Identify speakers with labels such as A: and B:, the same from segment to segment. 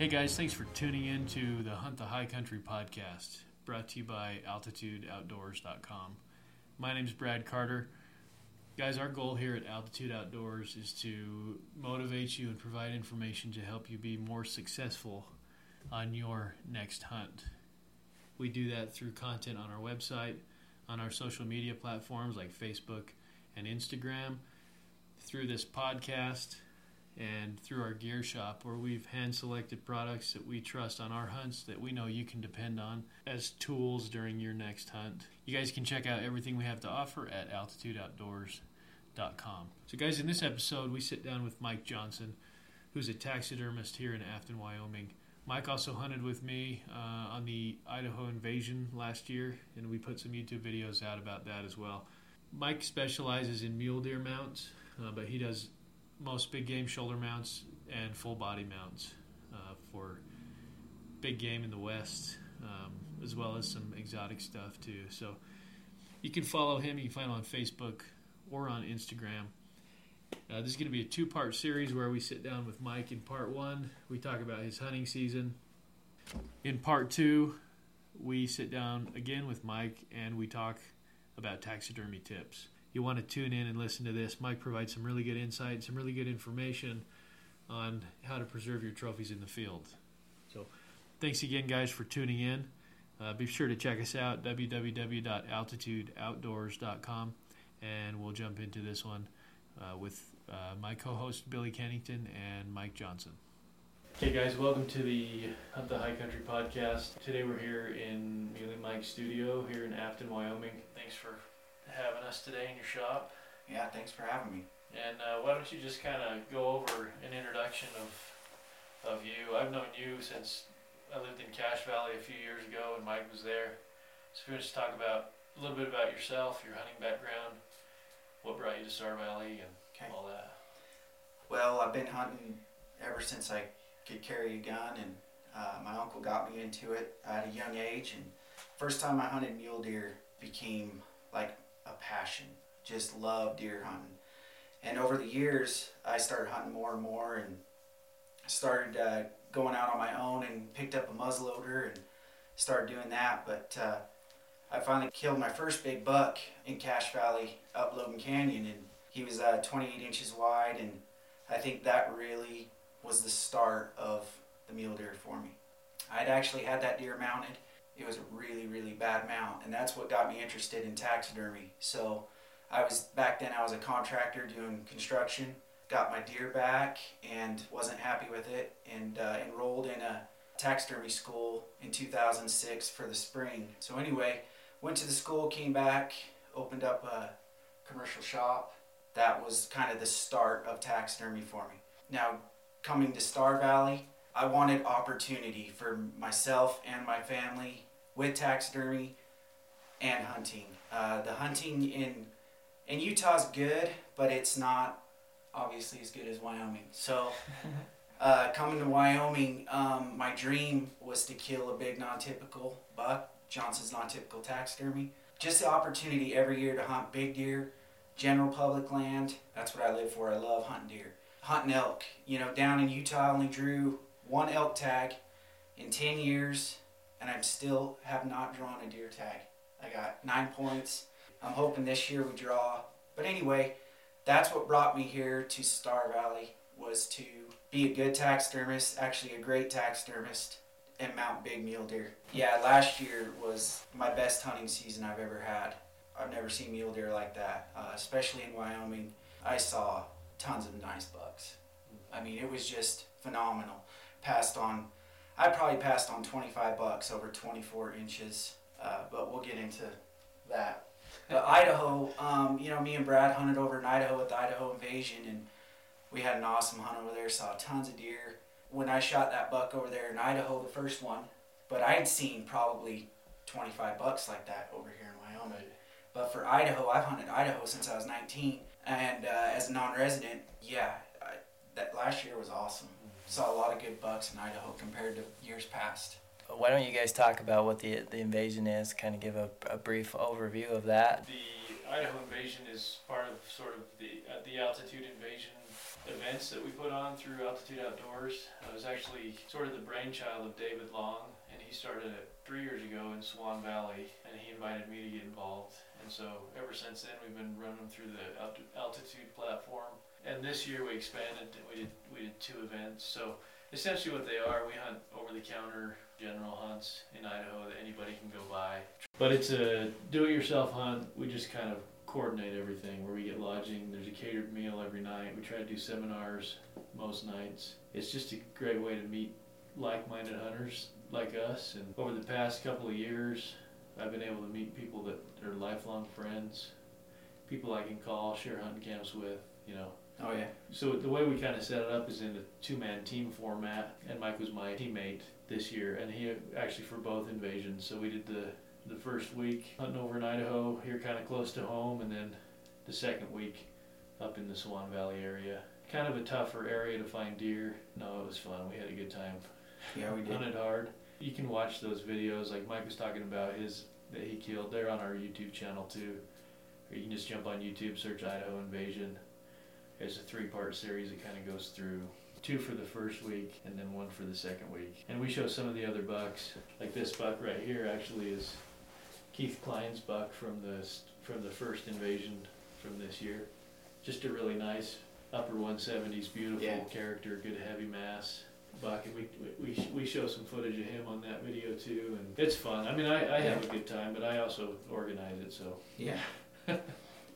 A: Hey guys, thanks for tuning in to the Hunt the High Country podcast, brought to you by AltitudeOutdoors.com. My name is Brad Carter. Guys, our goal here at Altitude Outdoors is to motivate you and provide information to help you be more successful on your next hunt. We do that through content on our website, on our social media platforms like Facebook and Instagram, through this podcast, and through our gear shop where we've hand selected products that we trust on our hunts that we know you can depend on as tools during your next hunt. You guys can check out everything we have to offer at altitudeoutdoors.com. So, guys, in this episode, we sit down with Mike Johnson, who's a taxidermist here in Afton, Wyoming. Mike also hunted with me uh, on the Idaho invasion last year, and we put some YouTube videos out about that as well. Mike specializes in mule deer mounts, uh, but he does most big game shoulder mounts and full body mounts uh, for big game in the West, um, as well as some exotic stuff too. So you can follow him. You can find him on Facebook or on Instagram. Uh, this is going to be a two part series where we sit down with Mike. In part one, we talk about his hunting season. In part two, we sit down again with Mike and we talk about taxidermy tips you want to tune in and listen to this. Mike provides some really good insight, some really good information on how to preserve your trophies in the field. So, thanks again, guys, for tuning in. Uh, be sure to check us out www.altitudeoutdoors.com, and we'll jump into this one uh, with uh, my co-host Billy Kennington and Mike Johnson. Okay, guys, welcome to the Hunt the High Country podcast. Today we're here in Muley Mike's studio here in Afton, Wyoming. Thanks for having us today in your shop.
B: Yeah, thanks for having me.
A: And uh, why don't you just kind of go over an introduction of of you? I've known you since I lived in Cache Valley a few years ago, and Mike was there. So if you want to just talk about a little bit about yourself, your hunting background, what brought you to Star Valley, and okay. all that.
B: Well, I've been hunting ever since I could carry a gun, and uh, my uncle got me into it at a young age. And first time I hunted mule deer became like a passion. Just love deer hunting. And over the years, I started hunting more and more and started uh, going out on my own and picked up a muzzleloader and started doing that. But uh, I finally killed my first big buck in Cache Valley up Logan Canyon, and he was uh, 28 inches wide. And I think that really was the start of the mule deer for me. I'd actually had that deer mounted it was a really really bad mount and that's what got me interested in taxidermy. So i was back then i was a contractor doing construction got my deer back and wasn't happy with it and uh, enrolled in a taxidermy school in 2006 for the spring. So anyway went to the school came back opened up a commercial shop. That was kind of the start of taxidermy for me. Now coming to star valley I wanted opportunity for myself and my family with taxidermy and hunting. Uh, the hunting in in Utah's good, but it's not obviously as good as Wyoming. So, uh, coming to Wyoming, um, my dream was to kill a big non-typical buck, Johnson's non-typical taxidermy. Just the opportunity every year to hunt big deer, general public land. That's what I live for. I love hunting deer, hunting elk. You know, down in Utah, I only drew one elk tag in 10 years and I still have not drawn a deer tag. I got nine points. I'm hoping this year we draw. But anyway, that's what brought me here to Star Valley was to be a good taxidermist, actually a great taxidermist, and mount big mule deer. Yeah, last year was my best hunting season I've ever had. I've never seen mule deer like that, uh, especially in Wyoming. I saw tons of nice bucks. I mean, it was just phenomenal. Passed on I probably passed on 25 bucks over 24 inches, uh, but we'll get into that. But Idaho, um, you know, me and Brad hunted over in Idaho with the Idaho Invasion, and we had an awesome hunt over there. Saw tons of deer. When I shot that buck over there in Idaho, the first one, but I had seen probably 25 bucks like that over here in Wyoming. But for Idaho, I've hunted Idaho since I was 19, and uh, as a non-resident, yeah, I, that last year was awesome saw a lot of good bucks in Idaho compared to years past.
C: Why don't you guys talk about what the the invasion is? Kind of give a, a brief overview of that.
A: The Idaho invasion is part of sort of the uh, the altitude invasion events that we put on through Altitude Outdoors. It was actually sort of the brainchild of David Long, and he started it three years ago in Swan Valley, and he invited me to get involved. And so ever since then, we've been running through the Alti- Altitude platform. And this year we expanded. We did we did two events. So essentially, what they are, we hunt over the counter general hunts in Idaho that anybody can go buy. But it's a do-it-yourself hunt. We just kind of coordinate everything where we get lodging. There's a catered meal every night. We try to do seminars most nights. It's just a great way to meet like-minded hunters like us. And over the past couple of years, I've been able to meet people that are lifelong friends, people I can call, share hunting camps with. You know,
B: Oh yeah.
A: so the way we kind of set it up is in a two-man team format, and Mike was my teammate this year, and he actually for both invasions. So we did the the first week hunting over in Idaho, here kind of close to home, and then the second week up in the Swan Valley area. Kind of a tougher area to find deer. No, it was fun. We had a good time.
B: Yeah, we did.
A: Hunted hard. You can watch those videos, like Mike was talking about his that he killed. They're on our YouTube channel too. Or you can just jump on YouTube, search Idaho Invasion. It's a three-part series. It kind of goes through two for the first week and then one for the second week. And we show some of the other bucks. Like this buck right here actually is Keith Klein's buck from the from the first invasion from this year. Just a really nice upper 170s, beautiful
B: Yeah.
A: character, good heavy mass buck, and we, we we we show some footage of him on that video too, and it's fun. I mean, I, I have a good time, but I also organize it, so
B: Yeah.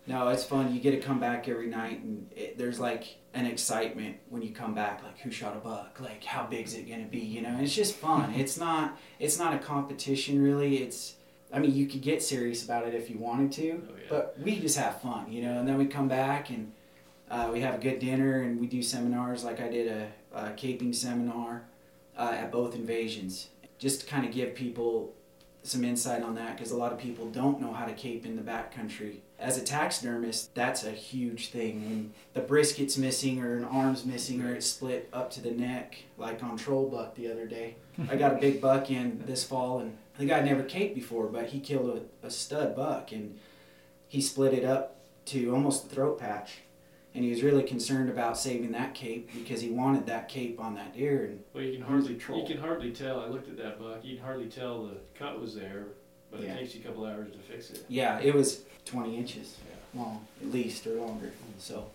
B: no, it's fun. You get to come back every night, and it, there's like an excitement when you come back. Like, who shot a buck? Like, how big's it gonna be? You know, it's just fun. it's not. It's not a competition, really. It's. I mean, you could get serious about it if you wanted to,
A: oh yeah.
B: but we just have fun, you know. And then we come back and uh, we have a good dinner, and we do seminars. Like I did a, a caping seminar uh, at both invasions, just to kind of give people some insight on that because a lot of people don't know how to cape in the backcountry. As a taxidermist, that's a huge thing. When the brisket's missing or an arm's missing or it's split up to the neck, like on Troll Buck the other day. I got a big buck in this fall and the guy never caped before, but he killed a, a stud buck and he split it up to almost the throat patch. And he was really concerned about saving that cape because he wanted that cape on that deer. And
A: Well, you can
B: He was a
A: hardly you can hardly tell. I looked at that buck. You can hardly tell the cut was there, but
B: Yeah.
A: it takes you a couple hours to fix it.
B: yeah, it was 20 inches.
A: Yeah.
B: long at least or longer so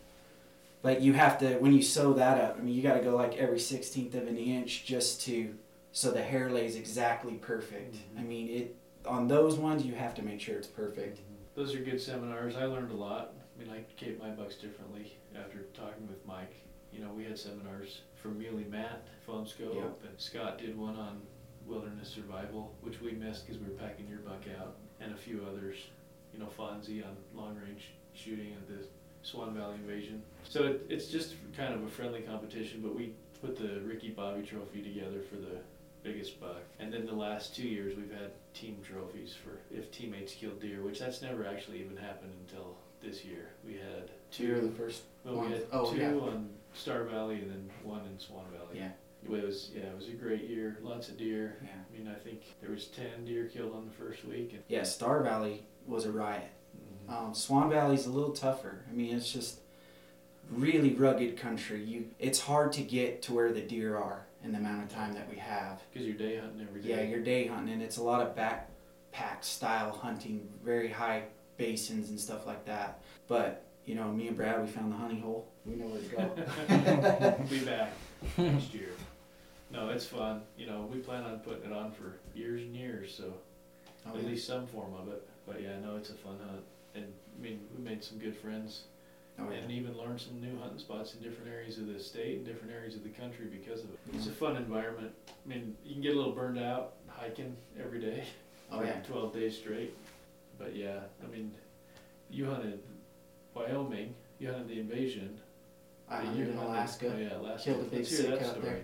B: but you have to when you sew that up i mean you got to go like every 16th of an inch just to so the hair lays exactly perfect
A: Mhm.
B: i mean it on those ones you have to make sure it's perfect
A: Those are good seminars. I learned a lot. I mean, I cape my bucks differently after talking with Mike. You know, we had seminars from Muley Matt, Foam Scope,
B: Yeah.
A: and Scott did one on wilderness survival, which we missed because we were packing your buck out, and a few others. You know, Fonzie on long range shooting at the Swan Valley invasion. So it, it's just kind of a friendly competition, but we put the Ricky Bobby trophy together for the biggest buck. And then the last two years we've had team trophies for if teammates killed deer, which that's never actually even happened until this year. We had
B: You're the
A: two.
B: first
A: Well, we had
B: Oh,
A: two
B: yeah.
A: on Star Valley and then one in Swan Valley.
B: yeah
A: It was yeah, it was a great year. Lots of deer.
B: yeah
A: I mean, I think there was ten deer killed on the first week. And,
B: yeah star valley was a riot
A: Mhm.
B: um, swan valley's a little tougher i mean it's just really rugged country you it's hard to get to where the deer are in the amount of time that we have
A: Because you're day hunting every day.
B: Yeah, you're day hunting, and it's a lot of backpack style hunting, very high basins and stuff like that. But you know, me and Brad, we found the honey hole. We know where to go.
A: We'll be back next year. No, it's fun. You know, we plan on putting it on for years and years, so
B: Oh,
A: at
B: yeah.
A: least some form of it. But yeah, no, it's a fun hunt, and I mean, we made some good friends,
B: Oh, yeah.
A: and even learned some new hunting spots in different areas of the state and different areas of the country because of it. It's a fun environment. I mean, you can get a little burned out hiking every day.
B: Oh, yeah.
A: Twelve days straight. But yeah, I mean, you hunted Wyoming. You hunted the invasion.
B: I hunted in
A: hunted-
B: Alaska.
A: Oh yeah, Alaska.
B: Killed a big Sitka up there.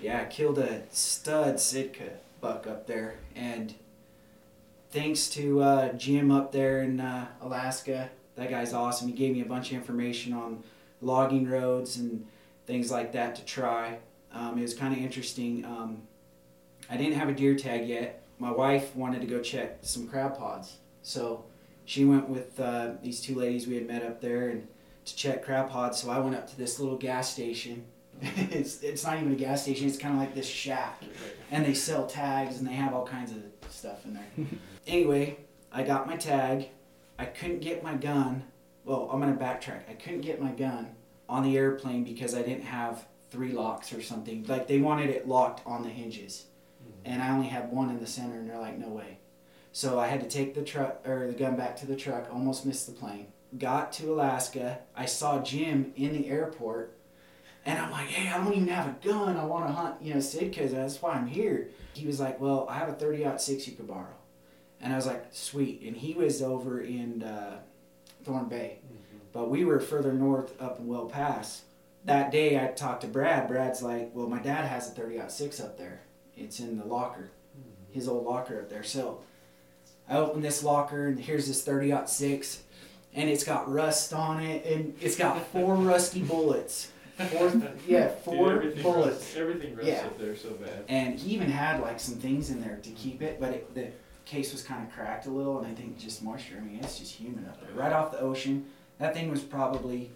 B: Yeah, I killed a stud Sitka buck up there, and thanks to uh, Jim up there in uh, Alaska, that guy's awesome. He gave me a bunch of information on logging roads and things like that to try. Um, it was kind of interesting. Um, I didn't have a deer tag yet. My wife wanted to go check some crab pods, so she went with uh, these two ladies we had met up there, and to check crab pods. So I went up to this little gas station. it's it's not even a gas station. It's kind of like this shack, and they sell tags and they have all kinds of stuff in there. anyway, I got my tag. I couldn't get my gun. Well, I'm gonna backtrack. I couldn't get my gun on the airplane because I didn't have three locks or something. Like they wanted it locked on the hinges, and I only had one in the center, and they're like, no way. So I had to take the truck or the gun back to the truck. Almost missed the plane. Got to Alaska. I saw Jim in the airport, and I'm like, hey, I don't even have a gun. I want to hunt, you know, Sitka. That's why I'm here. He was like, well, I have a 30 six you could borrow, and I was like, sweet. And he was over in uh, Thorne Bay, but we were further north up in Whale Pass. That day, I talked to Brad. Brad's like, well, my dad has a 30 six up there. It's in the locker, his old locker up there. So I open this locker and here's this 30 six, and it's got rust on it, and it's got four rusty bullets. Four, yeah, four
A: Dude, everything
B: bullets.
A: Rusts, everything rusts
B: Yeah.
A: up there so bad.
B: And he even had like some things in there to keep it, but it, the case was kind of cracked a little, and I think just moisture. I mean, it's just humid up there, right off the ocean. That thing was probably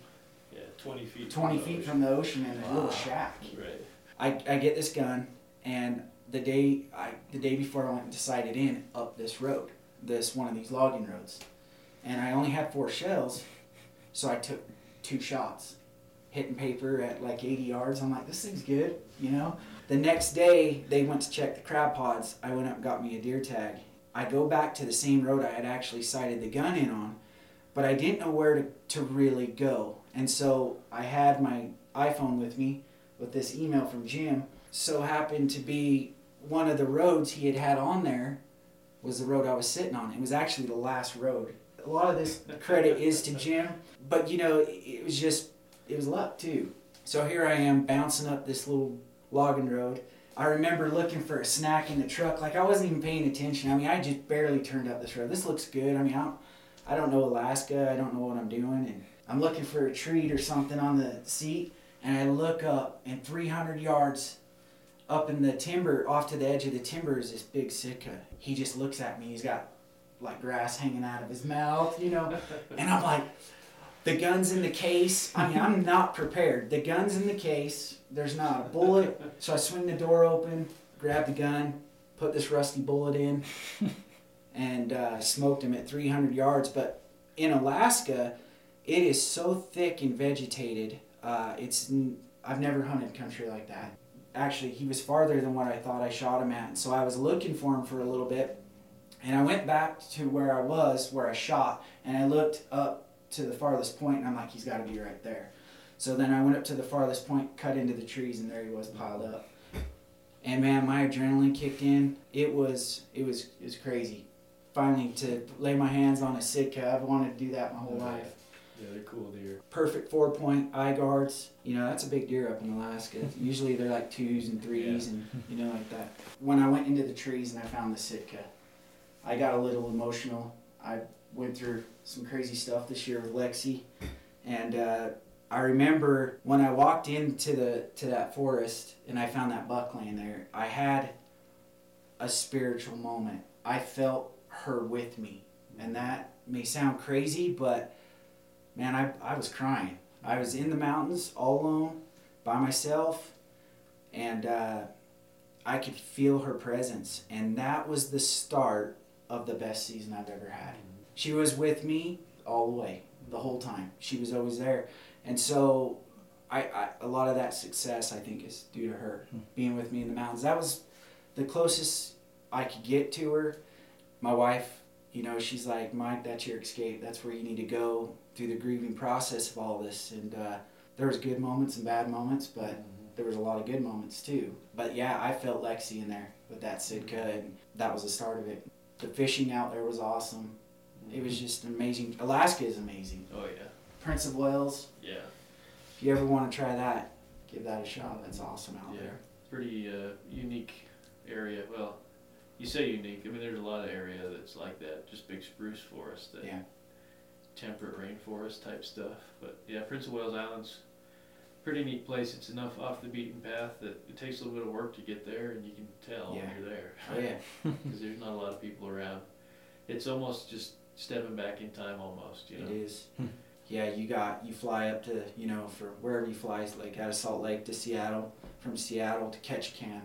A: Yeah, 20 feet.
B: 20
A: the
B: feet from the ocean in a
C: Wow.
B: little shack.
A: Right.
B: I, I get this gun, and the day I the day before I went and decided in up this road, this one of these logging roads, and I only had four shells, so I took two shots, hitting paper at like 80 yards. I'm like, this thing's good, you know. The next day they went to check the crab pods. I went up and got me a deer tag. I go back to the same road I had actually sighted the gun in on, but I didn't know where to, to really go. And so I had my iPhone with me with this email from Jim. So happened to be one of the roads he had had on there was the road I was sitting on. It was actually the last road. A lot of this credit is to Jim, but you know, it- was just, it was luck too. So here I am bouncing up this little logging road. I remember looking for a snack in the truck, like I wasn't even paying attention. I mean, I just barely turned up this road. This looks good. I mean, I don't, I don't know Alaska. I don't know what I'm doing, and I'm looking for a treat or something on the seat. And I look up, and 300 yards up in the timber, off to the edge of the timber, is this big Sitka. He just looks at me. He's got like grass hanging out of his mouth, you know. And I'm like, the gun's in the case. I mean, I'm not prepared. The gun's in the case. There's not a bullet. So I swing the door open, grab the gun, put this rusty bullet in, and uh, smoked him at 300 yards. But in Alaska, it is so thick and vegetated. Uh, it's I've never hunted country like that. Actually, he was farther than what I thought I shot him at. So I was looking for him for a little bit, and I went back to where I was, where I shot, and I looked up to the farthest point, and I'm like, he's got to be right there. So then I went up to the farthest point, cut into the trees, and there he was piled up. And man, my adrenaline kicked in. It was it was it was crazy. Finally, to lay my hands on a Sitka, I've wanted to do that my whole life.
A: Yeah, they're cool deer.
B: Perfect four point eye guards. You know that's a big deer up in Alaska. Usually they're like twos and threes and you know like that. When I went into the trees and I found the Sitka, I got a little emotional. I went through some crazy stuff this year with Lexi, and uh, I remember when I walked into the to that forest and I found that buck laying there. I had a spiritual moment. I felt her with me, and that may sound crazy, but man, I I was crying. I was in the mountains all alone by myself, and uh, I could feel her presence, and that was the start of the best season I've ever had. She was with me all the way, the whole time. She was always there, and so I, I a lot of that success I think is due to her being with me in the mountains. That was the closest I could get to her. My wife, you know, she's like, Mike, that's your escape. That's where you need to go through the grieving process of all this. And uh, there was good moments and bad moments, but there was a lot of good moments too. But yeah, I felt Lexi in there with that Sitka, and that was the start of it. The fishing out there was awesome. It was just amazing. Alaska is amazing.
A: Oh yeah,
B: Prince of Wales.
A: yeah.
B: If you ever want to try that, give that a shot. That's awesome out
A: Yeah.
B: there.
A: Pretty uh, unique area. Well, you say unique. I mean, there's a lot of area that's like that. Just big spruce forest. That
B: Yeah.
A: Temperate rainforest type stuff. But yeah, Prince of Wales Island's pretty neat place. It's enough off the beaten path that it takes a little bit of work to get there, and you can tell
B: Yeah.
A: when you're there.
B: Oh yeah,
A: because there's not a lot of people around. It's almost just stepping back in time, almost. You know.
B: it is. yeah, you got you fly up to you know for wherever you fly, like out of Salt Lake to Seattle, from Seattle to Ketchikan.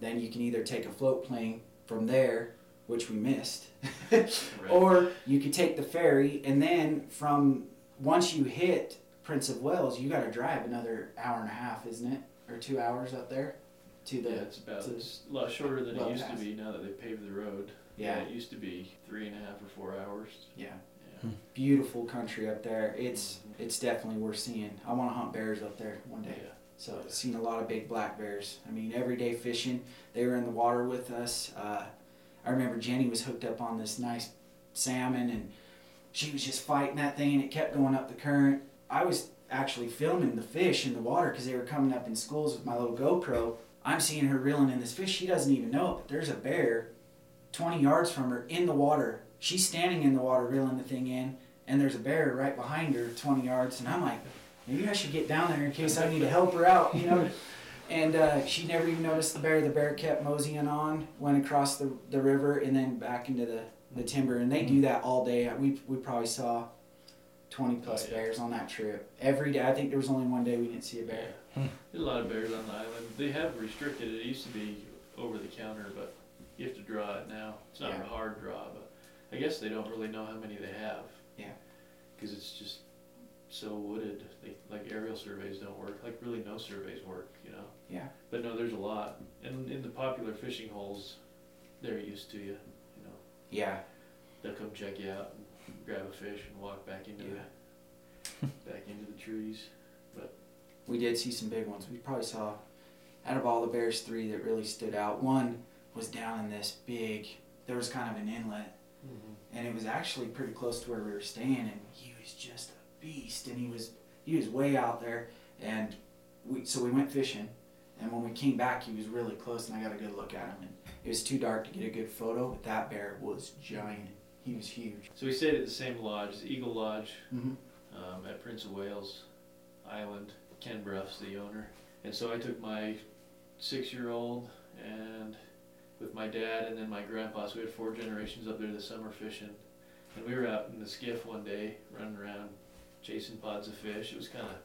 B: Then you can either take a float plane from there, which we missed, or you could take the ferry, and then from once you hit Prince of Wales, you got to drive another hour and a half, isn't it, or two hours up there, to the
A: yeah, it's about
B: to-
A: it's a lot shorter than it used
B: past.
A: to be now that they paved the road.
B: yeah
A: it used to be three and a half or four hours.
B: yeah
A: Yeah.
B: beautiful country up there. It's it's definitely worth seeing. I want to hunt bears up there one day.
A: Yeah.
B: So I've seen a lot of big black bears. I mean, every day fishing. They were in the water with us. Uh, I remember Jenny was hooked up on this nice salmon, and she was just fighting that thing, and it kept going up the current. I was actually filming the fish in the water because they were coming up in schools with my little GoPro. I'm seeing her reeling in this fish. She doesn't even know it, but there's a bear 20 yards from her in the water. She's standing in the water reeling the thing in, and there's a bear right behind her 20 yards. And I'm like, maybe I should get down there in case I need to help her out, you know. And uh, she never even noticed the bear. The bear kept moseying on, went across the, the river, and then back into the, the timber. And they do that all day. We, we probably saw 20 plus
A: Oh, yeah.
B: bears on that trip. Every day. I think there was only one day we didn't see a bear.
A: Yeah. There's a lot of bears on the island. They have restricted it. It used to be over the counter, but you have to draw it now. It's not
B: Yeah.
A: a hard draw, but I guess they don't really know how many they have.
B: Yeah.
A: Because it's just so wooded. They, like aerial surveys don't work. Like really no surveys work, you know.
B: Yeah.
A: But no, there's a lot. And in the popular fishing holes, they're used to you. You know,
B: Yeah.
A: they'll come check you out and grab a fish and walk back into
B: Yeah.
A: the back into the trees.
B: But we did see some big ones. We probably saw, out of all the bears, three that really stood out. One was down in this big, there was kind of an inlet, mm-hmm. and it was actually pretty close to where we were staying, and he was just a beast, and he was he was way out there, and we so we went fishing, and when we came back, he was really close, and I got a good look at him, and it was too dark to get a good photo, but that bear was giant. He was huge.
A: So we stayed at the same lodge, the Eagle Lodge,
B: Mm-hmm.
A: um, at Prince of Wales Island. Ken Bruff's the owner. And so I took my six year old and with my dad and then my grandpa, so we had four generations up there this summer fishing. And we were out in the skiff one day, running around chasing pods of fish. It was kind of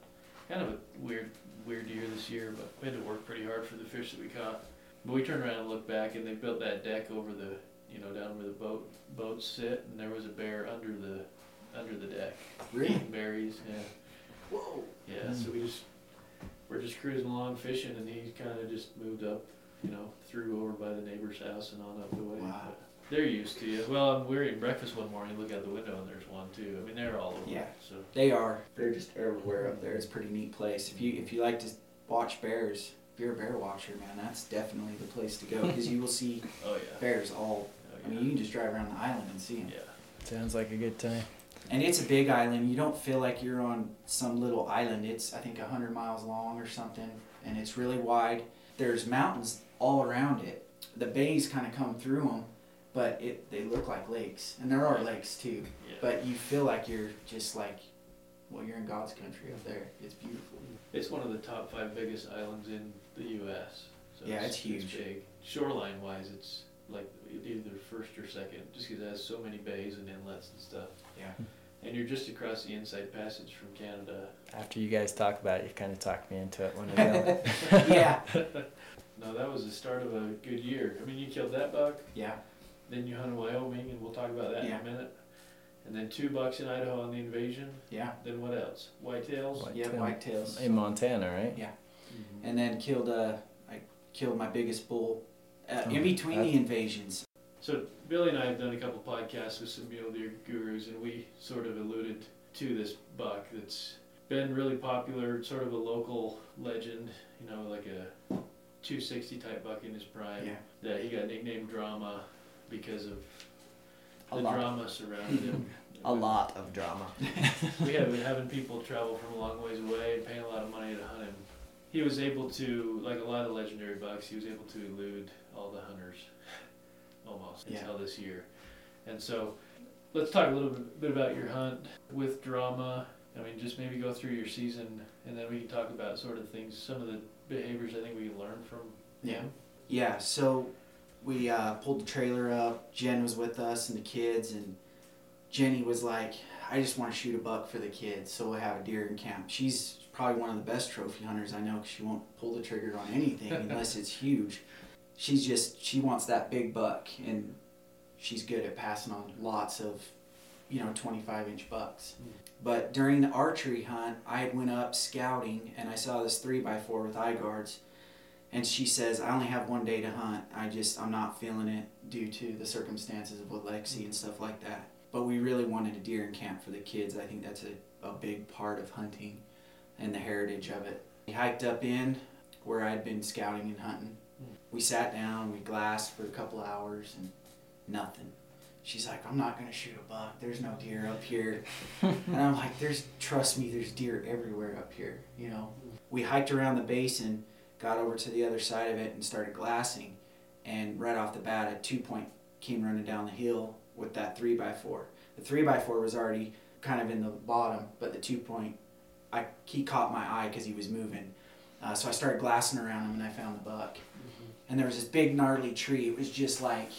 A: kind of a weird weird year this year, but we had to work pretty hard for the fish that we caught. But we turned around and looked back, and they built that deck over the you know down where the boat boats sit, and there was a bear under the under the deck
B: Really?
A: eating berries. Yeah.
B: Whoa.
A: Yeah, so we just we're just cruising along fishing, and he kind of just moved up, you know, through over by the neighbor's house and on up the way.
B: Wow.
A: But they're used to you. Well, we were eating breakfast one morning. Look out the window, and there's one too. I mean, they're all over.
B: Yeah.
A: So
B: They are. They're just everywhere up there. It's a pretty neat place. If you if you like to watch bears, if you're a bear watcher, man, that's definitely the place to go because you will see
A: oh yeah.
B: bears all.
A: Oh,
B: I mean, you can just drive around the island and see them.
A: yeah.
C: Sounds like a good time.
B: And it's a big island. You don't feel like you're on some little island. It's I think hundred miles long or something, and it's really wide. There's mountains all around it. The bays kind of come through them, but it they look like lakes, and there are lakes too.
A: Yeah.
B: But you feel like you're just like, well, you're in God's country up there. It's beautiful.
A: It's one of the top five biggest islands in the U.S. So
B: Yeah,
A: it's,
B: it's huge.
A: big. Shoreline wise, it's like either first or second, just because it has so many bays and inlets and stuff.
B: Yeah.
A: And you're just across the inside passage from Canada.
C: After you guys talk about it, you kind of talked me into it when we go.
B: yeah.
A: No, that was the start of a good year. I mean, you killed that buck,
B: Yeah.
A: Then you hunted Wyoming, and we'll talk about that
B: Yeah.
A: in a minute. And then two bucks in Idaho on the invasion.
B: Yeah.
A: Then what else? Whitetails.
C: White
B: Yeah.
C: tail.
B: Whitetails.
C: In Montana, right?
B: Yeah.
A: Mhm.
B: And then killed uh I killed my biggest bull uh,
C: Oh,
B: in between
C: that-
B: the invasions.
A: So Billy and I have done a couple podcasts with some mule deer gurus, and we sort of alluded to this buck that's been really popular, sort of a local legend. You know, like a 260 type buck in his prime.
B: Yeah.
A: That he got nicknamed Drama because of
D: A
A: the
D: lot.
A: drama surrounding him.
D: A lot of drama.
A: we have been having people travel from a long ways away and paying a lot of money to hunt him. He was able to, like a lot of legendary bucks, he was able to elude all the hunters almost
B: Yeah.
A: until this year. And so, let's talk a little bit about your hunt with drama. I mean, just maybe go through your season, and then we can talk about sort of things, some of the behaviors I think we can learn from
B: Yeah. Yeah, so we uh, pulled the trailer up. Jen was with us and the kids, and Jenny was like, I just want to shoot a buck for the kids, so we'll have a deer in camp. She's probably one of the best trophy hunters I know because she won't pull the trigger on anything unless it's huge. She's just she wants that big buck, and she's good at passing on lots of, you know, 25 inch bucks. But during the archery hunt, I had went up scouting and I saw this three by four with eye guards, and she says, "I only have one day to hunt. I just I'm not feeling it due to the circumstances of with Lexi and stuff like that." But we really wanted a deer in camp for the kids. I think that's a, a big part of hunting and the heritage of it. We hiked up in where I'd been scouting and hunting. We sat down, we glassed for a couple hours, and nothing. She's like, I'm not gonna shoot a buck. There's no deer up here. and I'm like, there's trust me, there's deer everywhere up here. You know. We hiked around the basin, got over to the other side of it, and started glassing. And right off the bat, a two point came running down the hill with that three by four. The three by four was already kind of in the bottom, but the two point, I he caught my eye because he was moving. Uh, so I started glassing around him, and I found the buck. And there was this big gnarly tree. It was just like,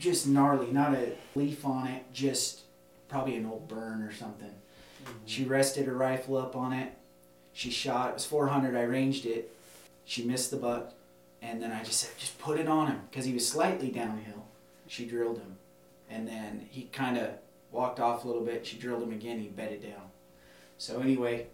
B: just gnarly, not a leaf on it, just probably an old burn or something. She rested her rifle up on it. She shot. It was 400. I ranged it. She missed the buck, and then I just said, just put it on him because he was slightly downhill. She drilled him, and then he kind of walked off a little bit. She drilled him again. He bedded down. So anyway,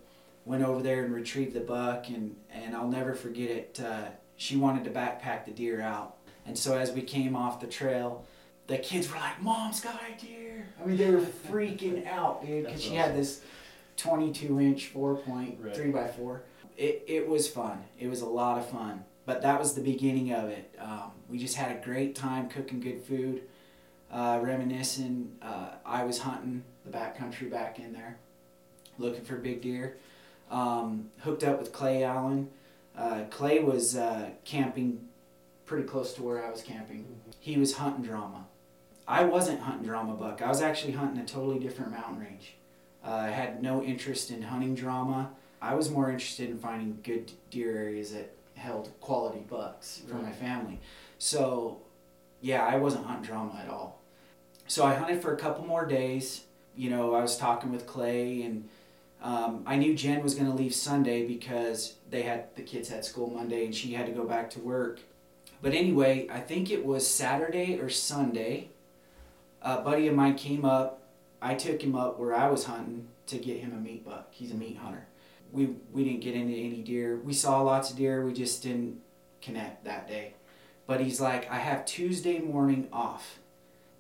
B: went over there and retrieved the buck, and and I'll never forget it. Uh, she wanted to backpack the deer out, and so as we came off the trail, the kids were like, "Mom's got a deer!" I mean, they were freaking out, dude, because she had this 22 inch four point
A: Right.
B: three by four. It it was fun. It was a lot of fun. But that was the beginning of it. Um, we just had a great time cooking good food, uh, reminiscing. Uh, I was hunting the backcountry back in there, looking for big deer. Um, hooked up with Clay Allen. Uh, Clay was uh, camping pretty close to where I was camping. He was hunting drama. I wasn't hunting drama buck. I was actually hunting a totally different mountain range. Uh, I had no interest in hunting drama. I was more interested in finding good deer areas that held quality bucks for my family. So, yeah, I wasn't hunting drama at all. So I hunted for a couple more days. You know, I was talking with Clay, and um, I knew Jen was going to leave Sunday because they had the kids had school Monday, and she had to go back to work. But anyway, I think it was Saturday or Sunday. A buddy of mine came up. I took him up where I was hunting to get him a meat buck. He's a meat hunter. We we didn't get into any deer. We saw lots of deer. We just didn't connect that day. But he's like, I have Tuesday morning off.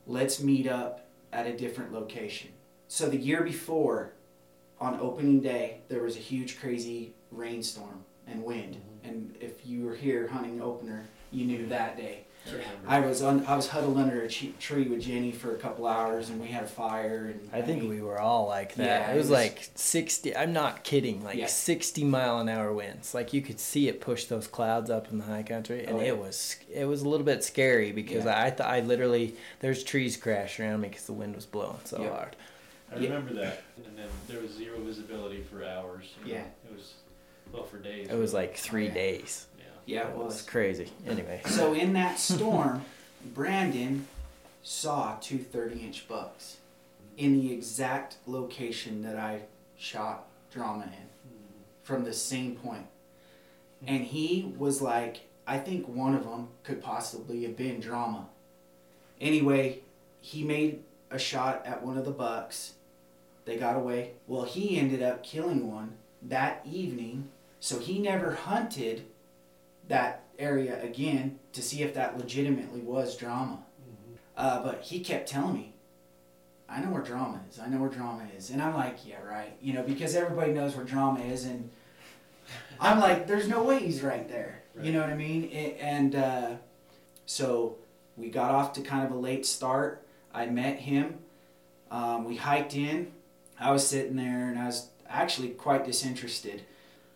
B: Let's meet up at a different location. So the year before, on opening day, there was a huge, crazy rainstorm and wind. Mm-hmm. And if you were here hunting opener, you knew that day.
A: I.
B: I was on, I was huddled under a che- tree with Jenny for a couple hours, and we had a fire. And
C: I think
B: mean,
C: we were all like that.
B: Yeah,
C: it
B: it
C: was
B: was-
C: like 60, I'm not kidding, like
B: Yeah.
C: 60 mile an hour winds. Like you could see it push those clouds up in the high country and
B: Oh, yeah.
C: it was it was a little bit scary because
B: Yeah.
C: I thought I literally there's trees crashed around me cuz the wind was blowing so
B: Yeah.
C: hard.
A: I
B: Yeah.
A: remember that. And then there was zero visibility for hours. you know.
B: Yeah.
A: It was, well, for days.
C: It was like 3
B: yeah.
C: days.
A: Yeah.
C: It
B: it
C: was crazy. Anyway.
B: So in that storm, Brandon saw two 30 inch bucks in the exact location that I shot drama in from the same point. And he was like, I think one of them could possibly have been drama. Anyway, he made a shot at one of the bucks. They got away. Well, he ended up killing one that evening. So he never hunted that area again to see if that legitimately was drama. Uh, but he kept telling me, I know where drama is. I know where drama is. And I'm like, yeah, right. You know, because everybody knows where drama is. And I'm like, there's no way he's right there. You know what I mean? A- And uh, so we got off to kind of a late start. I met him. Um, we hiked in. I was sitting there and I was actually quite disinterested.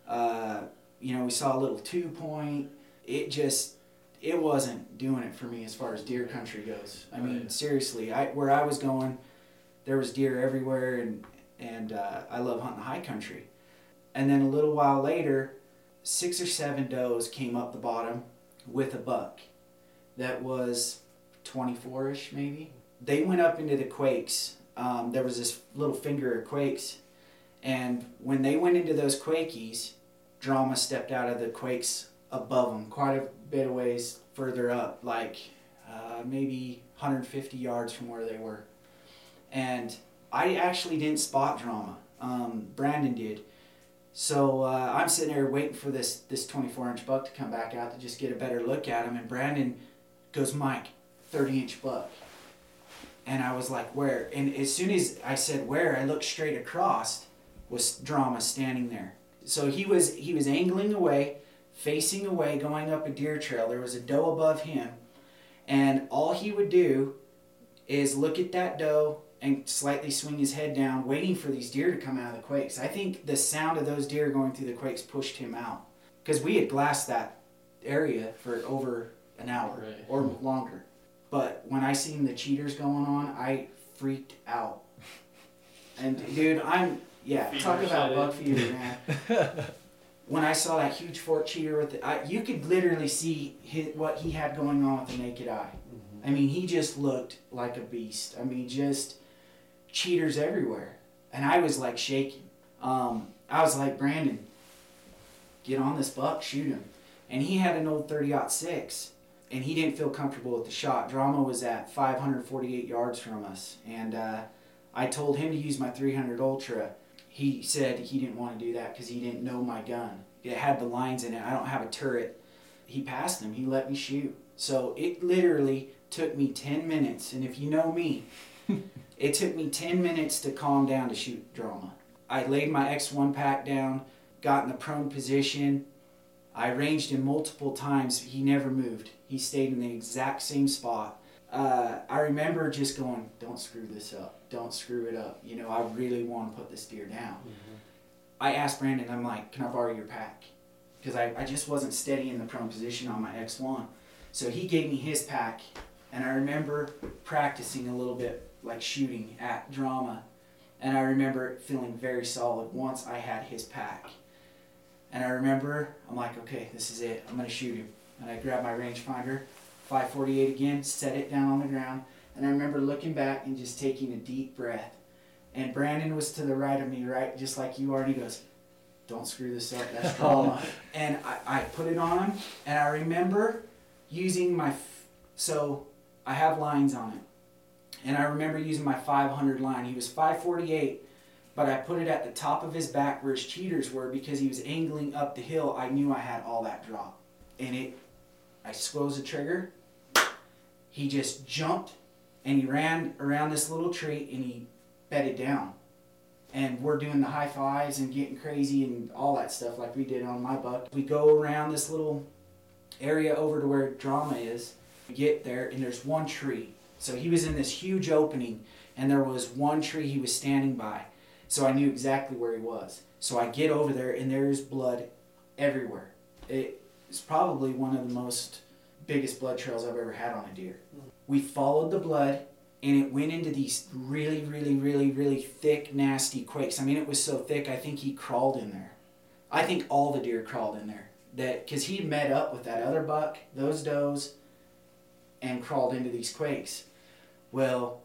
B: Uh, you know, we saw a little two point. It just, it wasn't doing it for me as far as deer country goes. I mean,
A: Right.
B: seriously, I where I was going, there was deer everywhere, and and uh, I love hunting high country. And then a little while later, six or seven does came up the bottom with a buck that was 24ish maybe. They went up into the quakes um, there was this little finger of quakes, and when they went into those quakies, drama stepped out of the quakes above them, quite a bit of ways further up, like uh, maybe 150 yards from where they were, and I actually didn't spot drama. Um, Brandon did. So uh, I'm sitting there waiting for this this 24 inch buck to come back out to just get a better look at him, and Brandon goes, Mike, 30 inch buck. And I was like, where? And as soon as I said where, I looked straight across, was drama standing there. So he was he was angling away, facing away, going up a deer trail. There was a doe above him, and all he would do is look at that doe and slightly swing his head down, waiting for these deer to come out of the quakes. I think the sound of those deer going through the quakes pushed him out because we had glassed that area for over an hour
A: Right.
B: or longer. But when I seen the cheaters going on, I freaked out. And dude, I'm yeah,
A: Fever
B: talk about
A: in.
B: fever, man. when I saw that huge fork cheater with it, I, you could literally see his, what he had going on with the naked eye. I mean, he just looked like a beast. I mean, just cheaters everywhere, and I was like shaking. Um, I was like, Brandon, get on this buck, shoot him. And he had an old 30 six, and he didn't feel comfortable with the shot. Drama was at 548 yards from us, and uh, I told him to use my 300 Ultra. He said he didn't want to do that because he didn't know my gun. It had the lines in it. I don't have a turret. He passed him. He let me shoot. So it literally took me 10 minutes, and if you know me, it took me 10 minutes to calm down to shoot drama. I laid my X1 pack down, got in the prone position. I ranged him multiple times. He never moved. He stayed in the exact same spot. Uh, I remember just going, "Don't screw this up. Don't screw it up." You know, I really want to put this deer down. I asked Brandon, I'm like, "Can I borrow your pack?" Because I, I just wasn't steady in the prone position on my X1. So he gave me his pack, and I remember practicing a little bit, like shooting at drama. And I remember feeling very solid once I had his pack. And I remember, I'm like, okay, this is it. I'm going to shoot him. And I grabbed my rangefinder, 548 again, set it down on the ground. And I remember looking back and just taking a deep breath. And Brandon was to the right of me, right, just like you are. And he goes, don't screw this up. That's drama. and I, I put it on him. And I remember using my, f- so I have lines on it. And I remember using my 500 line. He was 548, but I put it at the top of his back where his cheaters were because he was angling up the hill. I knew I had all that drop. And it, I squoze the trigger. He just jumped and he ran around this little tree and he bedded down. And we're doing the high fives and getting crazy and all that stuff like we did on my buck. We go around this little area over to where drama is. We get there and there's one tree. So he was in this huge opening and there was one tree he was standing by. So I knew exactly where he was. So I get over there and there's blood everywhere. It is probably one of the most biggest blood trails I've ever had on a deer. We followed the blood and it went into these really, really, really, really thick, nasty quakes. I mean, it was so thick, I think he crawled in there. I think all the deer crawled in there. That because he met up with that other buck, those does, and crawled into these quakes. Well,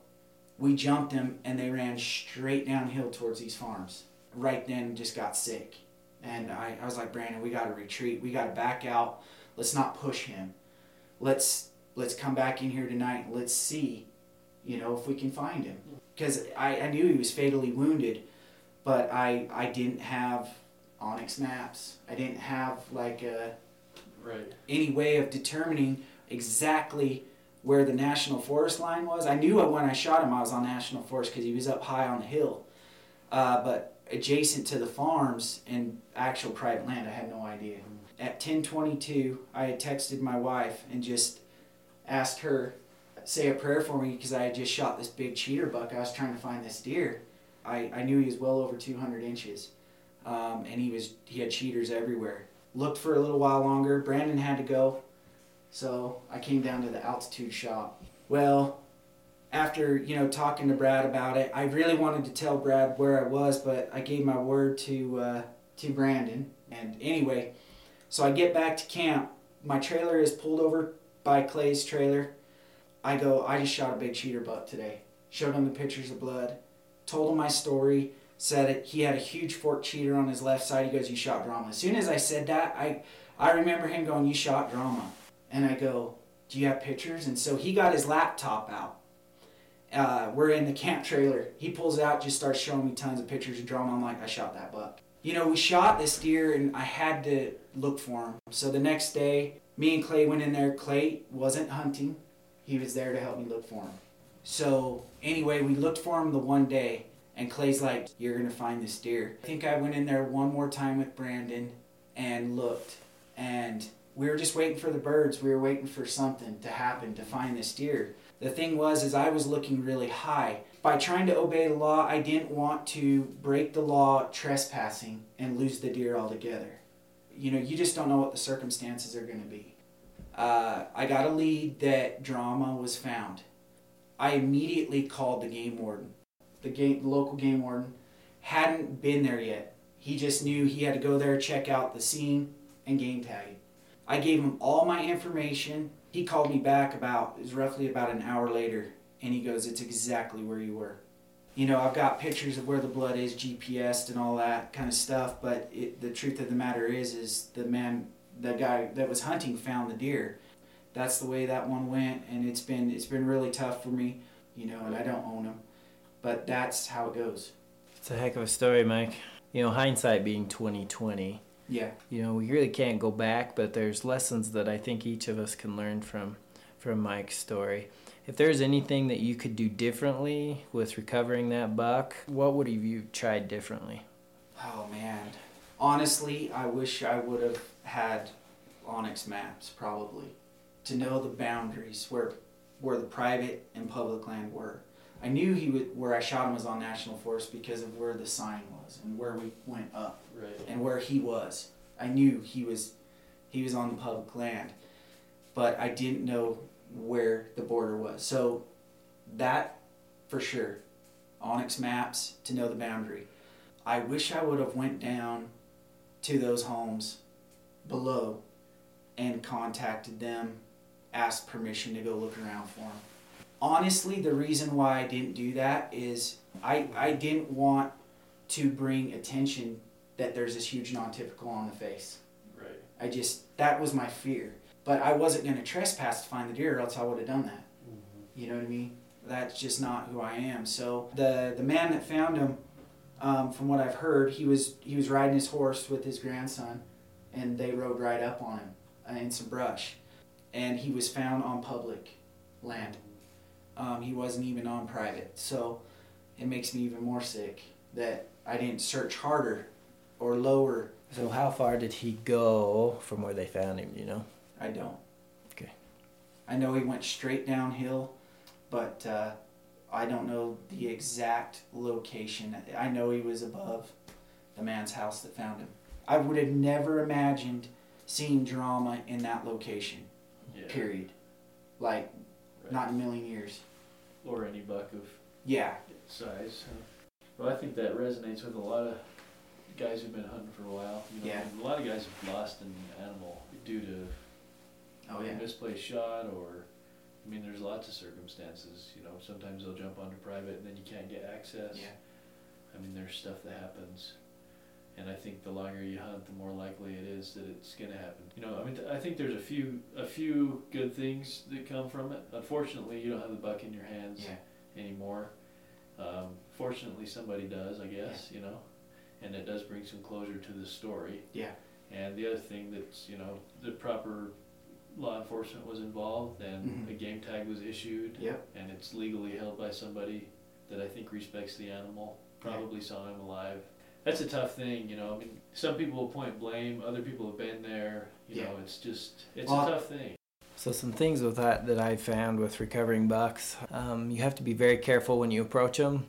B: we jumped them and they ran straight downhill towards these farms. Right then, just got sick. And I, I was like, Brandon, we got to retreat. We got to back out. Let's not push him. Let's let's come back in here tonight. and Let's see, you know, if we can find him. Because I, I knew he was fatally wounded, but I I didn't have Onyx maps. I didn't have like a
A: Right.
B: any way of determining exactly where the national forest line was. I knew when I shot him I was on national forest because he was up high on the hill, uh, but adjacent to the farms and actual private land, I had no idea. At 10:22, I had texted my wife and just asked her say a prayer for me because I had just shot this big cheater buck. I was trying to find this deer. I, I knew he was well over 200 inches, um, and he was he had cheaters everywhere. Looked for a little while longer. Brandon had to go, so I came down to the altitude shop. Well, after you know talking to Brad about it, I really wanted to tell Brad where I was, but I gave my word to uh, to Brandon. And anyway, so I get back to camp. My trailer is pulled over by Clay's trailer. I go. I just shot a big cheater buck today. showed him the pictures of blood, told him my story, said it, he had a huge fork cheater on his left side. He goes, You shot drama. As soon as I said that, I, I remember him going, You shot drama. And I go, Do you have pictures? And so he got his laptop out. Uh, we're in the camp trailer. He pulls out, just starts showing me tons of pictures of drama. I'm like, I shot that buck. You know, we shot this deer and I had to look for him. So the next day, me and Clay went in there. Clay wasn't hunting, he was there to help me look for him. So anyway, we looked for him the one day, and Clay's like, "You're gonna find this deer." I think I went in there one more time with Brandon and looked, and we were just waiting for the birds. We were waiting for something to happen to find this deer. The thing was, is I was looking really high. By trying to obey the law, I didn't want to break the law trespassing and lose the deer altogether. You know, you just don't know what the circumstances are going to be. Uh, I got a lead that drama was found. I immediately called the game warden. The game, the local game warden, hadn't been there yet. He just knew he had to go there, check out the scene, and game tag. I gave him all my information. He called me back about it was roughly about an hour later, and he goes, "It's exactly where you were." You know, I've got pictures of where the blood is, GPSed, and all that kind of stuff. But it, the truth of the matter is, is the man, the guy that was hunting, found the deer. That's the way that one went, and it's been it's been really tough for me. You know, and I don't own them, but that's how it goes.
C: It's a heck of a story, Mike. You know, hindsight being twenty twenty.
B: Yeah.
C: You know, we really can't go back, but there's lessons that I think each of us can learn from from Mike's story. If there's anything that you could do differently with recovering that buck, what would have you tried differently?
B: Oh man. Honestly, I wish I would have had onX maps probably to know the boundaries where where the private and public land were. I knew he would where I shot him was on national forest because of where the sign was and where we went up
A: Right.
B: and where he was. I knew he was he was on the public land, but I didn't know where the border was. So that for sure, onX Maps to know the boundary. I wish I would have went down to those homes below and contacted them, asked permission to go look around for them. Honestly, the reason why I didn't do that is I I didn't want to bring attention that there's this huge non-typical on the face.
A: Right.
B: I just that was my fear. But I wasn't going to trespass to find the deer, or else I would have done that.
A: Mm-hmm.
B: You know what I mean? That's just not who I am. So the the man that found him, um, from what I've heard, he was he was riding his horse with his grandson, and they rode right up on him uh, in some brush, and he was found on public land. Um, he wasn't even on private. So it makes me even more sick that I didn't search harder or lower.
C: So how far did he go from where they found him, you know?
B: I don't.
C: Okay.
B: I know he went straight downhill, but uh, I don't know the exact location. I know he was above the man's house that found him. I would have never imagined seeing drama in that location.
A: Yeah.
B: Period. Like
A: Right.
B: not in a million years.
A: Or any buck of
B: Yeah.
A: size. huh? Well, I think that resonates with a lot of guys who've been hunting for a while. You know,
B: Yeah.
A: and a lot of guys have lost an animal due to a
B: yeah.
A: Misplaced shot or. I mean, there's lots of circumstances. You know, sometimes they'll jump onto private and then you can't get access.
B: Yeah.
A: I mean, there's stuff that happens, and I think the longer you hunt, the more likely it is that it's gonna happen. You know, I mean, I think there's a few a few good things that come from it. Unfortunately, you don't have the buck in your hands
B: Yeah.
A: anymore. Um, fortunately, somebody does, I guess. Yeah. You know, and it does bring some closure to the story.
B: Yeah.
A: And the other thing that's you know the proper law enforcement was involved and
B: Mhm.
A: a game tag was issued
B: Yep.
A: and it's legally held by somebody that I think respects the animal, probably saw him alive. That's a tough thing, you know. I mean, some people will point blame, other people have been there. You
B: Yeah.
A: know, it's just it's
B: Well,
A: a tough thing.
C: So some things with that that I found with recovering bucks, um, you have to be very careful when you approach them,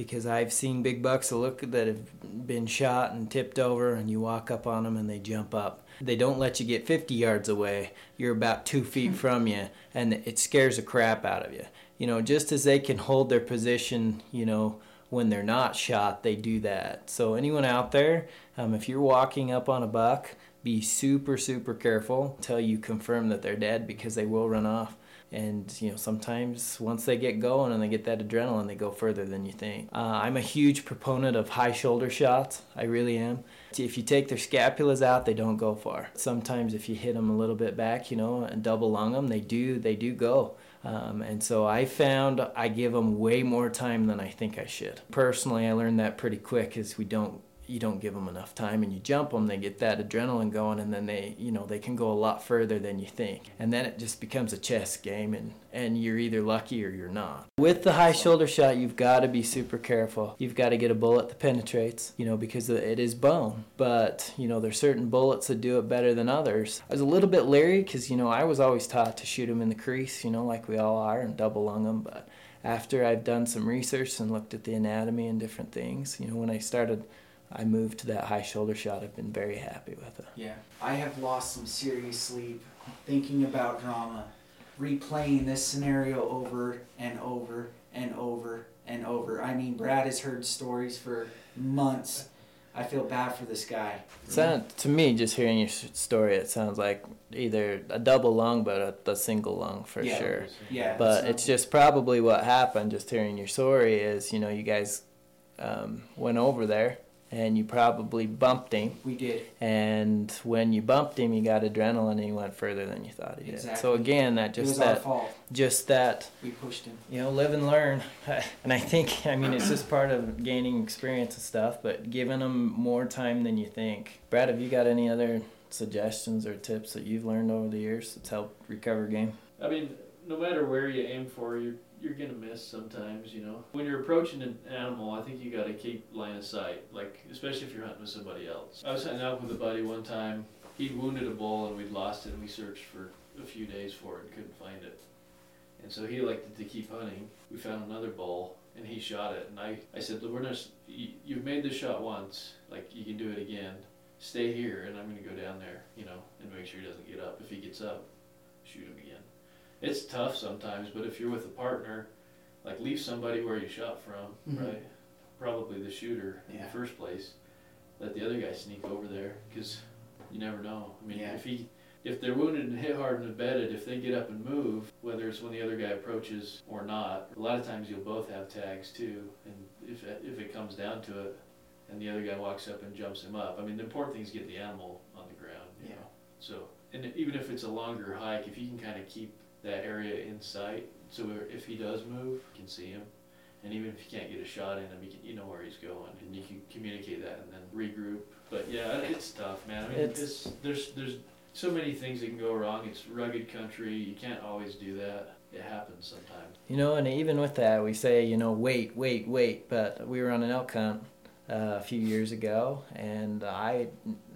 C: because I've seen big bucks that look that have been shot and tipped over, and you walk up on them and they jump up. They don't let you get 50 yards away. You're about two feet from you, and it scares the crap out of you. You know, just as they can hold their position, you know, when they're not shot, they do that. So anyone out there, um, if you're walking up on a buck, be super super careful until you confirm that they're dead because they will run off and you know sometimes once they get going and they get that adrenaline they go further than you think. Uh, i'm a huge proponent of high shoulder shots. I really am. If you take their scapulas out they don't go far. Sometimes if you hit them a little bit back you know and double lung them they do they do go. Um, and so I found I give them way more time than I think I should. Personally, I learned that pretty quick as we don't you don't give them enough time and you jump them they get that adrenaline going and then they you know they can go a lot further than you think. And then it just becomes a chess game and and you're either lucky or you're not. With the high shoulder shot you've got to be super careful. You've got to get a bullet that penetrates you know because it is bone. But you know there's certain bullets that do it better than others. I was a little bit leery because you know i was always taught to shoot them in the crease you know like we all are and double lung them but after I've done some research and looked at the anatomy and different things, you know, when I started I moved to that high shoulder shot. I've been very happy with it.
D: Yeah, I have lost some serious sleep thinking about drama, replaying this scenario over and over and over and over. I mean, Brad has heard stories for months. I feel bad for this guy.
C: Sound, to me, just hearing your story, it sounds like either a double lung, but a, a single lung for
D: yeah,
C: sure.
D: Yeah.
C: But it's just probably what happened. Just hearing your story is, you know, you guys um, went over there and you probably bumped him.
D: We did.
C: And when you bumped him, you got adrenaline, and he went further than you thought he
D: exactly.
C: did. So again, that just that just that
D: we pushed him.
C: You know, live and learn. And I think, I mean, it's just part of gaining experience and stuff, but giving them more time than you think. Brad, have you got any other suggestions or tips that you've learned over the years that's helped recover game?
A: I mean, no matter where you aim for, you're you're gonna miss sometimes, you know. When you're approaching an animal, I think you gotta keep line of sight, like especially if you're hunting with somebody else. I was hunting out with a buddy one time. He'd wounded a bull and we'd lost it, and we searched for a few days for it and couldn't find it. And so he elected to keep hunting. We found another bull and he shot it. And I, I said, we're not, you've made this shot once, like you can do it again. Stay here, and I'm gonna go down there, you know, and make sure he doesn't get up. If he gets up, shoot him again it's tough sometimes, but if you're with a partner, like leave somebody where you shot from, mm-hmm. right? Probably the shooter in the first place. Let the other guy sneak over there because you never know. I mean, yeah. if he if they're wounded and hit hard and embedded, if they get up and move, whether it's when the other guy approaches or not, a lot of times you'll both have tags too. And if if it comes down to it, and the other guy walks up and jumps him up, I mean, the important thing is get the animal on the ground. You yeah. Know? So, and even if it's a longer hike, if you can kind of keep that area in sight, so if he does move, you can see him. And even if you can't get a shot in him, you, can, you know where he's going, and you can communicate that and then regroup. But yeah, it's tough, man. I mean, it's, it's there's there's so many things that can go wrong. It's rugged country. You can't always do that. It happens sometimes.
C: You know, and even with that, we say, you know, wait, wait, wait. But we were on an elk hunt uh, a few years ago, and I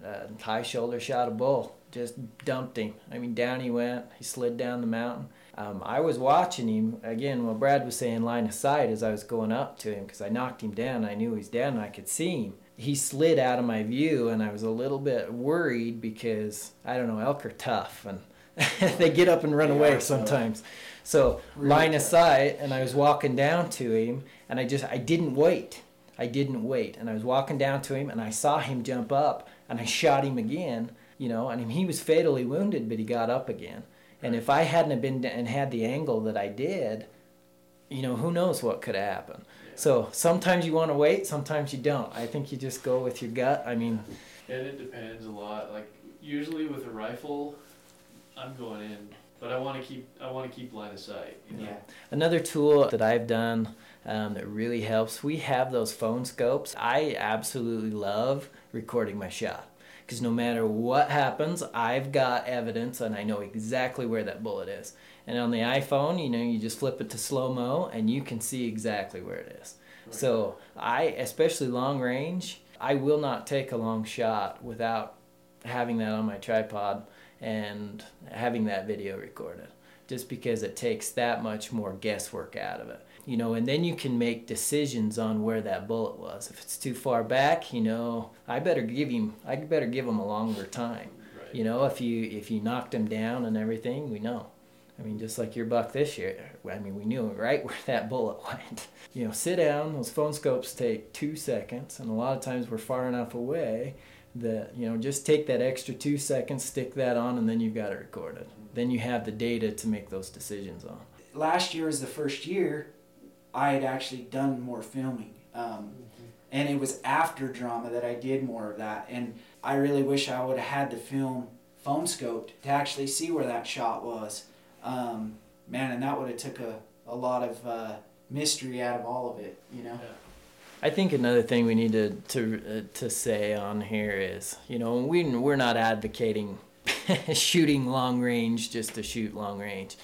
C: uh, high shoulder shot a bull just dumped him. I mean, down he went. He slid down the mountain. Um, I was watching him again. What Brad was saying, line of sight, as I was going up to him because I knocked him down. I knew he was down and I could see him. He slid out of my view, and I was a little bit worried because I don't know, elk are tough and they get up and run they away sometimes. So really line tough. of sight, and I was walking down to him, and I just I didn't wait. I didn't wait, and I was walking down to him, and I saw him jump up, and I shot him again you know, I mean, he was fatally wounded, but he got up again. And if I hadn't been and had the angle that I did, you know, who knows what could have happened. Yeah. So sometimes you want to wait, sometimes you don't. I think you just go with your gut. I mean,
A: and it depends a lot. Like usually with a rifle, I'm going in, but I want to keep I want to keep line of sight. You know? Yeah.
C: Another tool that I've done um, that really helps. We have those phone scopes. I absolutely love recording my shot because no matter what happens, I've got evidence and I know exactly where that bullet is. And on the iPhone, you know, you just flip it to slow mo and you can see exactly where it is. Right. So I, especially long range, I will not take a long shot without having that on my tripod and having that video recorded just because it takes that much more guesswork out of it you know, and then you can make decisions on where that bullet was. If it's too far back, you know, I better give him, I better give him a longer time. Right. You know, if you if you knocked him down and everything, we know. I mean, just like your buck this year. I mean, we knew right where that bullet went. You know, sit down. Those phone scopes take two seconds, and a lot of times we're far enough away that you know just take that extra two seconds, stick that on, and then you've got it recorded. Then you have the data to make those decisions on.
D: Last year was the first year I had actually done more filming. Um, and it was after drama that I did more of that. And I really wish I would have had the film phone scoped to actually see where that shot was. Um, man, and that would have took a, a lot of uh, mystery out of all of it, you know.
C: I think another thing we need to to uh, to say on here is, you know, we we're not advocating shooting long range just to shoot long range.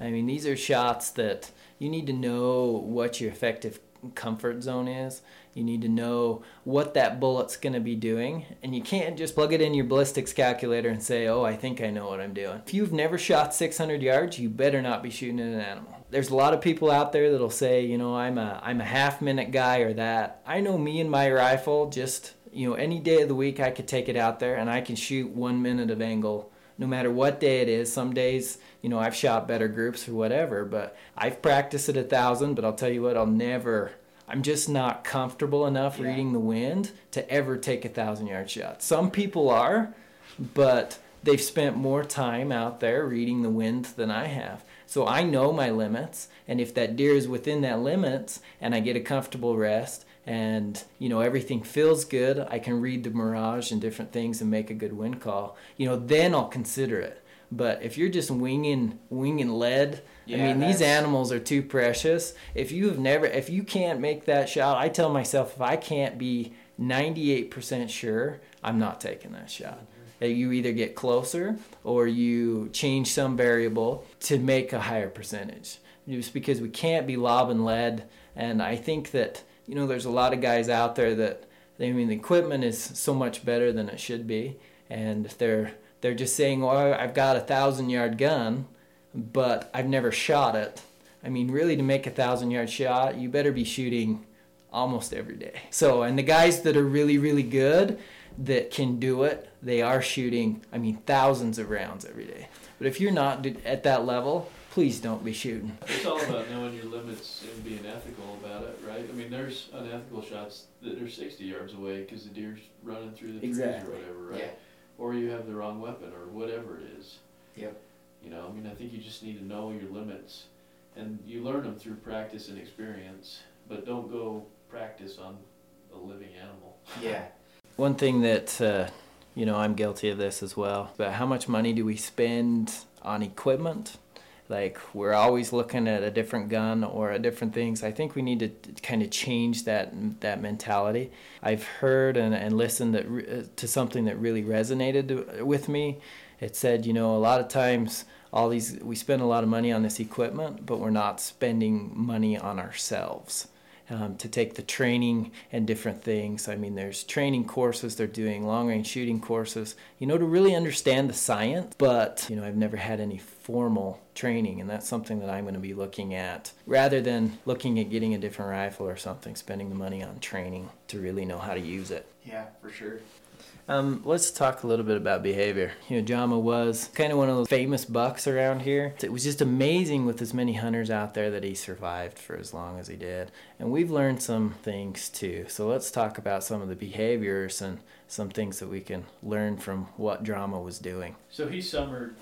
C: I mean, these are shots that you need to know what your effective comfort zone is. You need to know what that bullet's going to be doing, and you can't just plug it in your ballistics calculator and say, "Oh, I think I know what I'm doing." If you've never shot 600 yards, you better not be shooting at an animal. There's a lot of people out there that'll say, "You know, I'm a I'm a half minute guy or that." I know me and my rifle just, you know, any day of the week I could take it out there and I can shoot 1 minute of angle no matter what day it is. Some days, you know, I've shot better groups or whatever, but I've practiced at a thousand. But I'll tell you what, I'll never I'm just not comfortable enough yeah. reading the wind to ever take a thousand yard shot. Some people are, but they've spent more time out there reading the wind than I have. So I know my limits, and if that deer is within that limits and I get a comfortable rest and you know everything feels good, I can read the mirage and different things and make a good wind call. You know, then I'll consider it. But if you're just winging winging lead yeah, I mean, these animals are too precious. If you've never, if you can't make that shot, I tell myself if I can't be 98% sure, I'm not taking that shot. That you either get closer or you change some variable to make a higher percentage. Just because we can't be lobbing lead, and I think that you know there's a lot of guys out there that I mean the equipment is so much better than it should be, and they're they're just saying, "Well, I've got a thousand yard gun." but I've never shot it. I mean, really, to make a thousand yard shot, you better be shooting almost every day. So, and the guys that are really, really good that can do it, they are shooting, I mean, thousands of rounds every day. But if you're not at that level, please don't be shooting.
A: It's all about knowing your limits and being ethical about it, right? I mean, there's unethical shots that are 60 yards away because the deer's running through the trees exactly. or whatever, right? Yeah. Or you have the wrong weapon or whatever it is.
D: Yep.
A: You know, I mean, I think you just need to know your limits, and you learn them through practice and experience. But don't go practice on a living animal.
D: Yeah.
C: One thing that uh, you know, I'm guilty of this as well. But how much money do we spend on equipment? Like we're always looking at a different gun or a different things. I think we need to kind of change that that mentality. I've heard and, and listened that, uh, to something that really resonated with me it said, you know, a lot of times all these we spend a lot of money on this equipment, but we're not spending money on ourselves. Um, to take the training and different things. I mean, there's training courses, they're doing long range shooting courses, you know, to really understand the science. But, you know, I've never had any formal training, and that's something that I'm going to be looking at rather than looking at getting a different rifle or something, spending the money on training to really know how to use it.
D: Yeah, for sure.
C: Um, let's talk a little bit about behavior. You know, Drama was kind of one of those famous bucks around here. It was just amazing with as many hunters out there that he survived for as long as he did. And we've learned some things too. So let's talk about some of the behaviors and some things that we can learn from what Drama was doing.
A: So he summered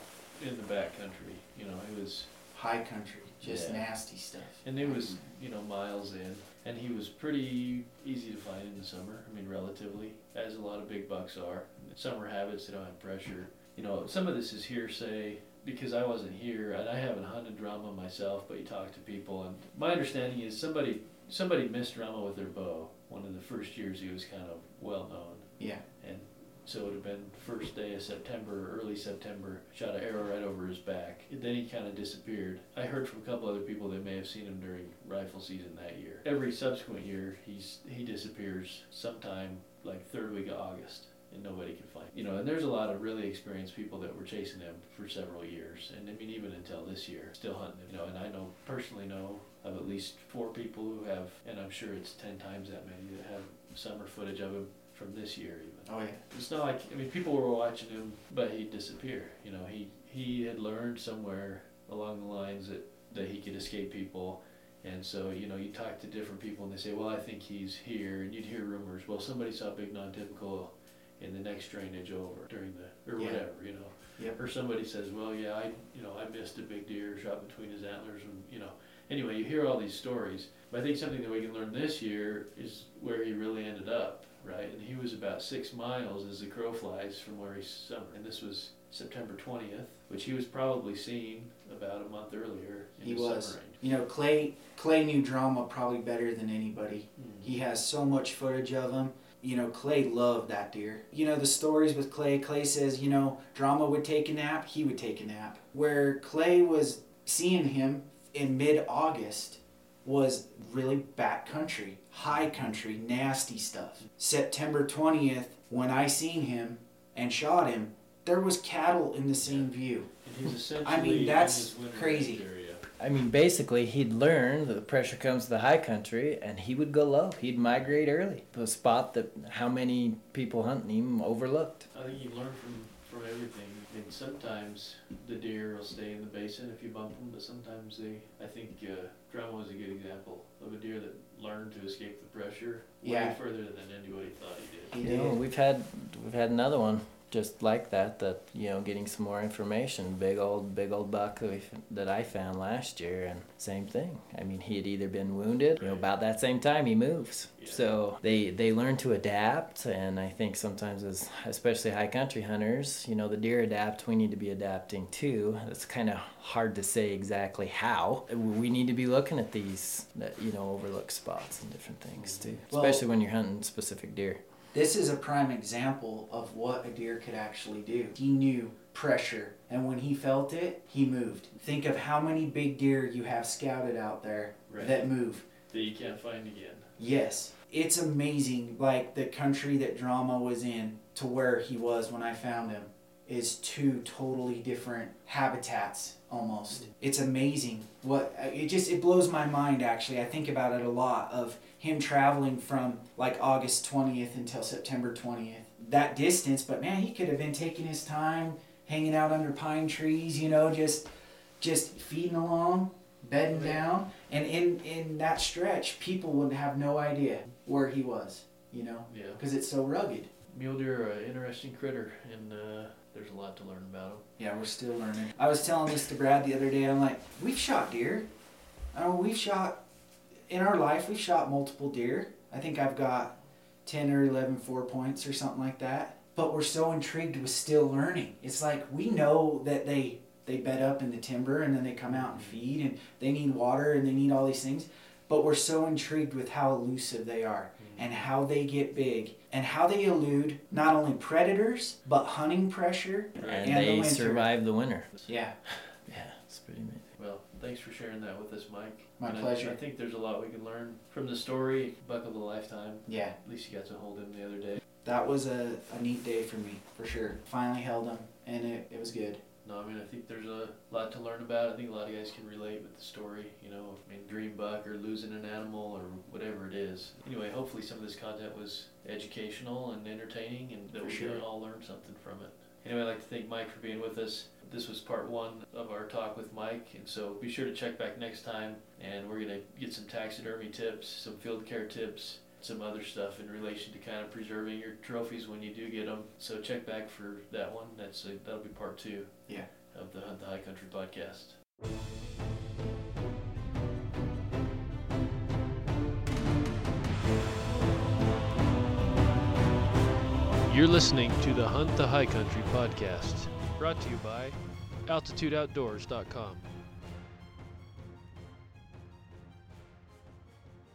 A: in the back country. You know, it was
D: high country, just yeah. nasty stuff.
A: And it was, you know, miles in and he was pretty easy to find in the summer. I mean, relatively, as a lot of big bucks are. Summer habits, they don't have pressure. You know, some of this is hearsay because I wasn't here and I haven't hunted drama myself, but you talk to people, and my understanding is somebody somebody missed drama with their bow. One of the first years he was kind of well known.
D: Yeah.
A: And so it would have been first day of September, early September. Shot an arrow right over his back. And Then he kind of disappeared. I heard from a couple other people that may have seen him during rifle season that year. Every subsequent year, he's he disappears sometime like third week of August, and nobody can find. Him. You know, and there's a lot of really experienced people that were chasing him for several years, and I mean even until this year, still hunting him. You know, and I know personally know of at least four people who have, and I'm sure it's ten times that many that have summer footage of him from this year even.
D: Oh yeah.
A: It's not like I mean people were watching him, but he'd disappear. You know, he he had learned somewhere along the lines that that he could escape people. And so, you know, you talk to different people and they say, well, I think he's here. And you'd hear rumors, well, somebody saw Big Non Typical in the next drainage over during the or
B: Yeah.
A: whatever, you know.
B: Yep.
A: Or somebody says, well, yeah, I you know I missed a big deer shot between his antlers, and you know. Anyway, you hear all these stories, but I think something that we can learn this year is where he really ended up, right? And he was about six miles as the crow flies from where he summered, and this was September twentieth, which he was probably seen about a month earlier in
B: He
A: the
B: was.
A: summer range.
B: You know, Clay Clay knew drama probably better than anybody.
A: Mhm.
B: He has so much footage of him. You know, Clay loved that deer. You know, the stories with Clay, Clay says, you know, Drama would take a nap, he would take a nap. Where Clay was seeing him in mid August was really back country, high country, nasty stuff. September 20th, when I seen him and shot him, there was cattle in the same view.
A: And he's essentially
B: I mean, that's crazy.
C: I mean, basically, he'd learn that the pressure comes to the high country, and he would go low. He'd migrate early to a spot that how many people hunting him overlooked.
A: I think you learn from from everything. I mean, sometimes the deer will stay in the basin if you bump them, but sometimes they. I think uh, Drama was a good example of a deer that learned to escape the pressure
B: Yeah.
A: way further than anybody thought he did.
B: He
C: You know, we've had we've had another one just like that. That you know, getting some more information. Big old big old buck that, we, that I found last year, and same thing. I mean, he had either been wounded. You know, about that same time he moves.
A: Yeah.
C: So they they learn to adapt, and I think sometimes as especially high country hunters, you know, the deer adapt. We need to be adapting too. It's kind of hard to say exactly how. We need to be looking at these, that, you know, overlooked spots and different things too,
B: Well-
C: especially when you're hunting specific deer.
B: This is a prime example of what a deer could actually do. He knew pressure, and when he felt it, he moved. Think of how many big deer you have scouted out there
A: Right.
B: that move.
A: That you can't find again.
B: Yes. It's amazing, like the country that Drama was in to where he was when I found him is two totally different habitats almost. Mm. It's amazing. What it just it blows my mind actually. I think about it a lot of him traveling from like August 20th until September 20th. That distance, but man, he could have been taking his time hanging out under pine trees, you know, just just feeding along, bedding
A: Yeah.
B: down. And in in that stretch, people would have no idea where he was, you know,
A: Yeah.
B: because it's so rugged.
A: Mule deer are an interesting critter, and uh, there's a lot to learn about them.
B: Yeah, we're still learning. I was telling this to Brad the other day. I'm like, we've shot deer. Mean, we've shot in our life. We've shot multiple deer. I think I've got ten or 11 four points or something like that. But we're so intrigued with still learning. It's like we know that they they bed up in the timber and then they come out and feed and they need water and they need all these things. But we're so intrigued with how elusive they are mm-hmm. and how they get big and how they elude not only predators but hunting pressure.
C: and,
B: And the
C: they
B: winter.
C: survive the winter.
B: Yeah.
C: Yeah, it's pretty amazing.
A: Thanks for sharing that with us, Mike.
B: My
A: And I-
B: pleasure.
A: I, think there's a lot we can learn from the story. Buck of a lifetime.
B: Yeah,
A: At least you got to hold him the other day.
B: that was a, a neat day for me, for sure. Finally held him, and it, it was good.
A: No, I mean, I think there's a lot to learn about. I think a lot of guys can relate with the story, you know, I mean, green buck or losing an animal or whatever it is. Anyway, hopefully some of this content was educational and entertaining and that
B: For
A: we
B: sure.
A: can all learn something from it. Anyway, I'd like to thank Mike for being with us. This was part one of our talk with Mike, and so be sure to check back next time. And we're going to get some taxidermy tips, some field care tips, some other stuff in relation to kind of preserving your trophies when you do get them. So check back for that one. That's a, that'll be part two
B: Yeah.
A: of the Hunt the High Country podcast. You're listening to the Hunt the High Country podcast, brought to you by AltitudeOutdoors.com.